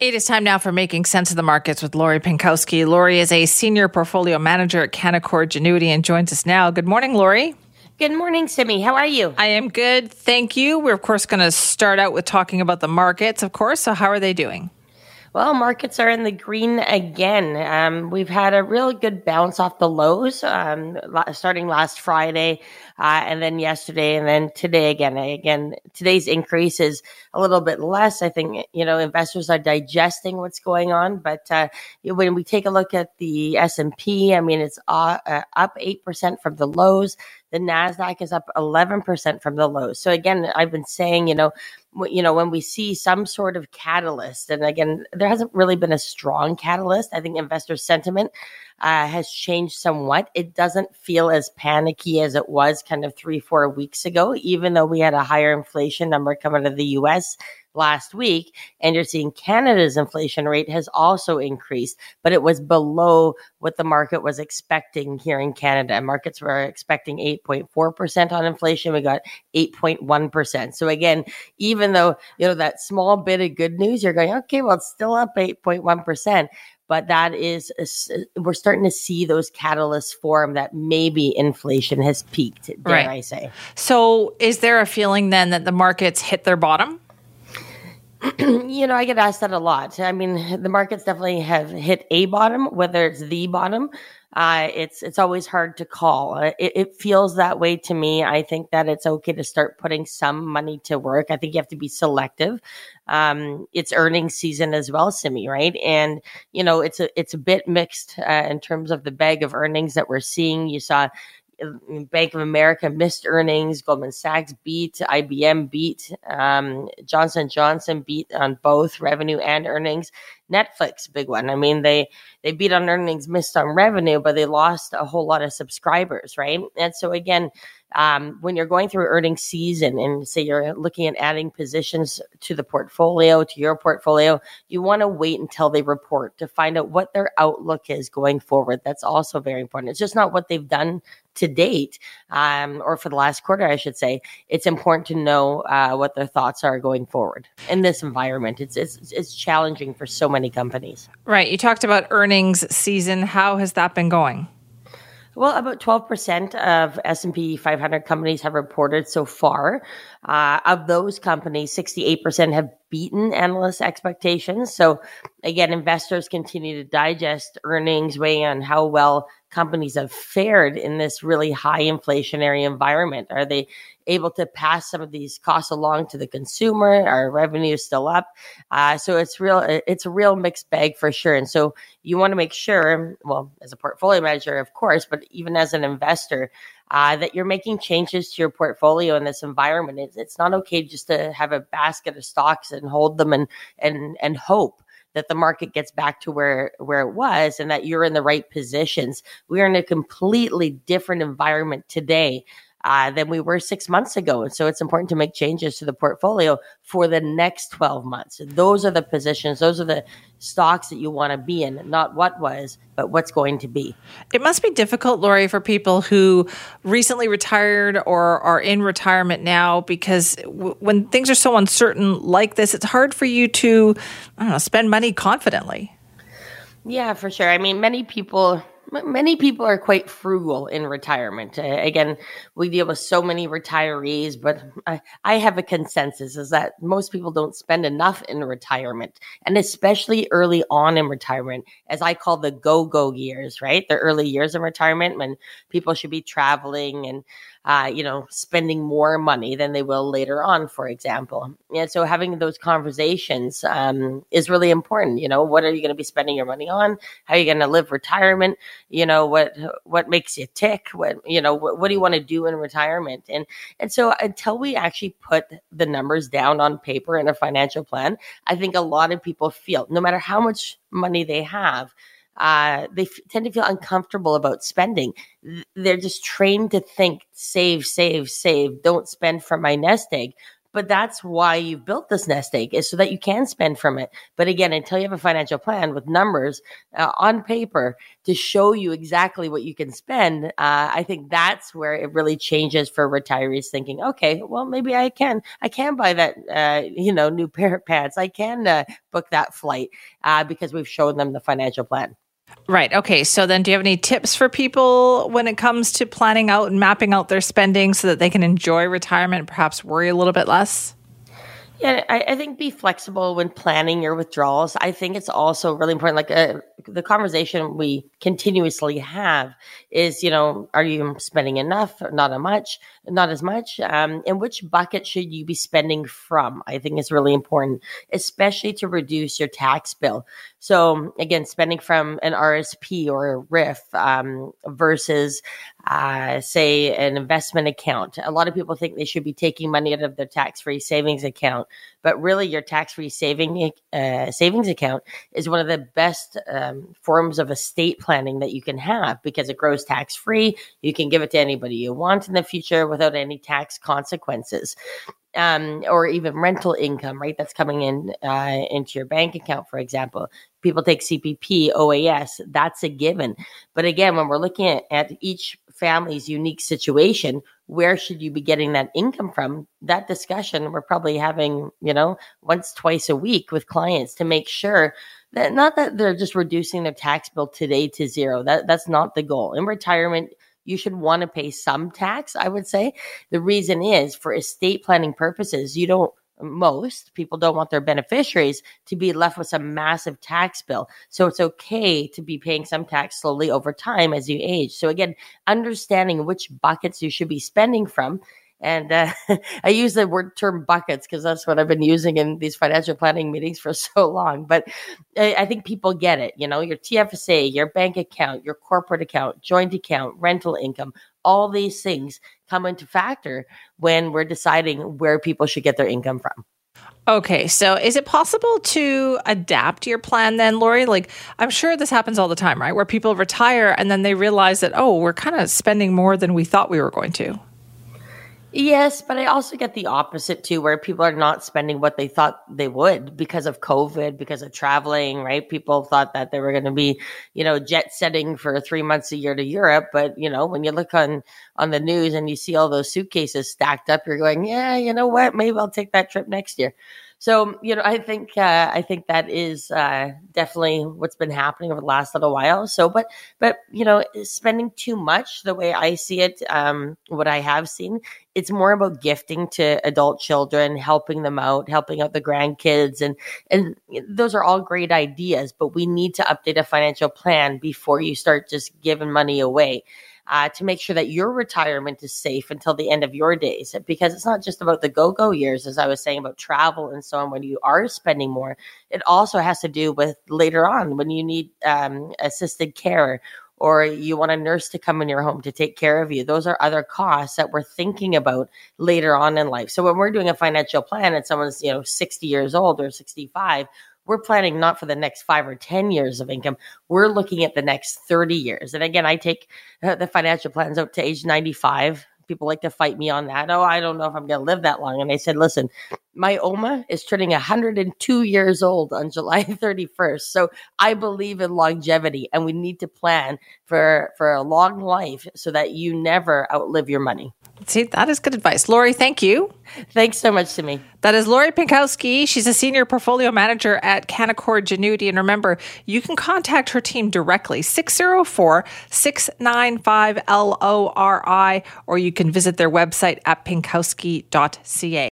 It is time now for Making Sense of the Markets with Lori Pinkowski. Lori is a senior portfolio manager at Canaccord Genuity and joins us now. Good morning, Lori. Good morning, Simi. How are you? I am good. Thank you. We're, of course, going to start out with talking about the markets, of course. So, how are they doing? Well, markets are in the green again. Um, we've had a real good bounce off the lows, um, starting last Friday, uh, and then yesterday, and then today again. Again, today's increase is a little bit less. I think you know investors are digesting what's going on, but uh, when we take a look at the S and P, I mean it's uh, up eight percent from the lows. The Nasdaq is up 11% from the lows. So again, I've been saying, you know, you know, when we see some sort of catalyst, and again, there hasn't really been a strong catalyst. I think investor sentiment uh, has changed somewhat. It doesn't feel as panicky as it was kind of three, four weeks ago, even though we had a higher inflation number coming out of the US last week. And you're seeing Canada's inflation rate has also increased, but it was below what the market was expecting here in Canada. Markets were expecting 8.4% on inflation. We got 8.1%. So again, even though, you know, that small bit of good news, you're going, okay, well, it's still up 8.1% but that is uh, we're starting to see those catalysts form that maybe inflation has peaked dare right. i say so is there a feeling then that the markets hit their bottom you know, I get asked that a lot. I mean, the markets definitely have hit a bottom, whether it's the bottom. Uh, it's it's always hard to call. Uh, it, it, feels that way to me. I think that it's okay to start putting some money to work. I think you have to be selective. Um, it's earnings season as well, Simi, right? And you know, it's a it's a bit mixed uh, in terms of the bag of earnings that we're seeing. You saw Bank of America missed earnings. Goldman Sachs beat. IBM beat. Um, Johnson Johnson beat on both revenue and earnings. Netflix, big one. I mean, they they beat on earnings, missed on revenue, but they lost a whole lot of subscribers, right? And so again, um, when you're going through earnings season and say you're looking at adding positions to the portfolio, to your portfolio, you want to wait until they report to find out what their outlook is going forward. That's also very important. It's just not what they've done to date, um, or for the last quarter, I should say. It's important to know uh, what their thoughts are going forward in this environment. It's, it's it's challenging for so many companies. Right. You talked about earnings season. How has that been going? Well, about 12% of S&P 500 companies have reported so far. Uh, of those companies, 68% have beaten analyst expectations. So again, investors continue to digest earnings, weigh on how well companies have fared in this really high inflationary environment. Are they able to pass some of these costs along to the consumer? Our revenue is still up. Uh, so it's real, it's a real mixed bag for sure. And so you want to make sure, well, as a portfolio manager, of course, but even as an investor, uh, that you're making changes to your portfolio in this environment. It's, it's not okay just to have a basket of stocks and hold them and and and hope that the market gets back to where where it was and that you're in the right positions. We are in a completely different environment today uh, than we were six months ago. And so it's important to make changes to the portfolio for the next 12 months. Those are the positions, those are the stocks that you want to be in, not what was, but what's going to be. It must be difficult, Lori, for people who recently retired or are in retirement now because w- when things are so uncertain like this, it's hard for you to, I don't know, spend money confidently. Yeah, for sure. I mean, many people many people are quite frugal in retirement. Again, we deal with so many retirees, but I, I, have a consensus is that most people don't spend enough in retirement, and especially early on in retirement, as I call the go-go years, right? The early years in retirement when people should be traveling and uh, you know, spending more money than they will later on, for example. And so having those conversations um, is really important. You know, what are you going to be spending your money on? How are you going to live retirement? You know, what what makes you tick? What you know, what, what do you want to do in retirement? And and so until we actually put the numbers down on paper in a financial plan, I think a lot of people feel no matter how much money they have uh, they f- tend to feel uncomfortable about spending. They're just trained to think save, save, save, don't spend for my nest egg. But that's why you've built this nest egg is so that you can spend from it. But again, until you have a financial plan with numbers uh, on paper to show you exactly what you can spend, uh, I think that's where it really changes for retirees thinking, okay, well, maybe I can, I can buy that, uh, you know, new pair of pants. I can uh, book that flight uh, because we've shown them the financial plan. Right. Okay. So then, do you have any tips for people when it comes to planning out and mapping out their spending so that they can enjoy retirement, and perhaps worry a little bit less? Yeah, I, I, think be flexible when planning your withdrawals. I think it's also really important. Like uh, the conversation we continuously have is, you know, are you spending enough? Or not a much, not as much. Um, and which bucket should you be spending from? I think is really important, especially to reduce your tax bill. So again, spending from an RSP or a RRIF um, versus, uh, say, an investment account. A lot of people think they should be taking money out of their tax-free savings account, but really, your tax-free saving uh, savings account is one of the best um, forms of estate planning that you can have because it grows tax-free. You can give it to anybody you want in the future without any tax consequences um, or even rental income, right? That's coming in uh, into your bank account, for example. People take CPP, OAS, that's a given. But again, when we're looking at, at each family's unique situation, where should you be getting that income from? That discussion we're probably having, you know, once, twice a week with clients to make sure that not that they're just reducing their tax bill today to zero. That that's not the goal. In retirement, you should want to pay some tax, I would say. The reason is for estate planning purposes, you don't most people don't want their beneficiaries to be left with some massive tax bill. So it's okay to be paying some tax slowly over time as you age. So again, understanding which buckets you should be spending from and uh, I use the word term buckets because that's what I've been using in these financial planning meetings for so long. But I, I, think people get it. You know, your TFSA, your bank account, your corporate account, joint account, rental income, all these things come into factor when we're deciding where people should get their income from. Okay, so is it possible to adapt your plan then, Lori? Like, I'm sure this happens all the time, right? Where people retire and then they realize that, oh, we're kind of spending more than we thought we were going to. Yes, but I also get the opposite too, where people are not spending what they thought they would because of COVID, because of traveling, right? People thought that they were going to be, you know, jet setting for three months a year to Europe. But, you know, when you look on, on the news and you see all those suitcases stacked up, you're going, yeah, you know what? Maybe I'll take that trip next year. So, you know, I think uh, I think that is uh, definitely what's been happening over the last little while. So, but but you know, spending too much, the way I see it, um, what I have seen, it's more about gifting to adult children, helping them out, helping out the grandkids, and and those are all great ideas. But we need to update a financial plan before you start just giving money away uh, to make sure that your retirement is safe until the end of your days. Because it's not just about the go go years, as I was saying about travel and so on, when you are spending more. It also has to do with later on when you need um, assisted care or you want a nurse to come in your home to take care of you. Those are other costs that we're thinking about later on in life. So when we're doing a financial plan and someone's, you know, 60 years old or 65, we're planning not for the next five or 10 years of income. We're looking at the next 30 years. And again, I take uh, the financial plans out to age 95. People like to fight me on that. Oh, I don't know if I'm going to live that long. And I said, listen, my Oma is turning 102 years old on July 31st. So I believe in longevity and we need to plan for, for a long life so that you never outlive your money. See, that is good advice. Lori, thank you. Thanks so much Simi. That is Lori Pinkowski. She's a senior portfolio manager at Canaccord Genuity. And remember, you can contact her team directly, 604 695 LORI, or you can visit their website at pinkowski.ca.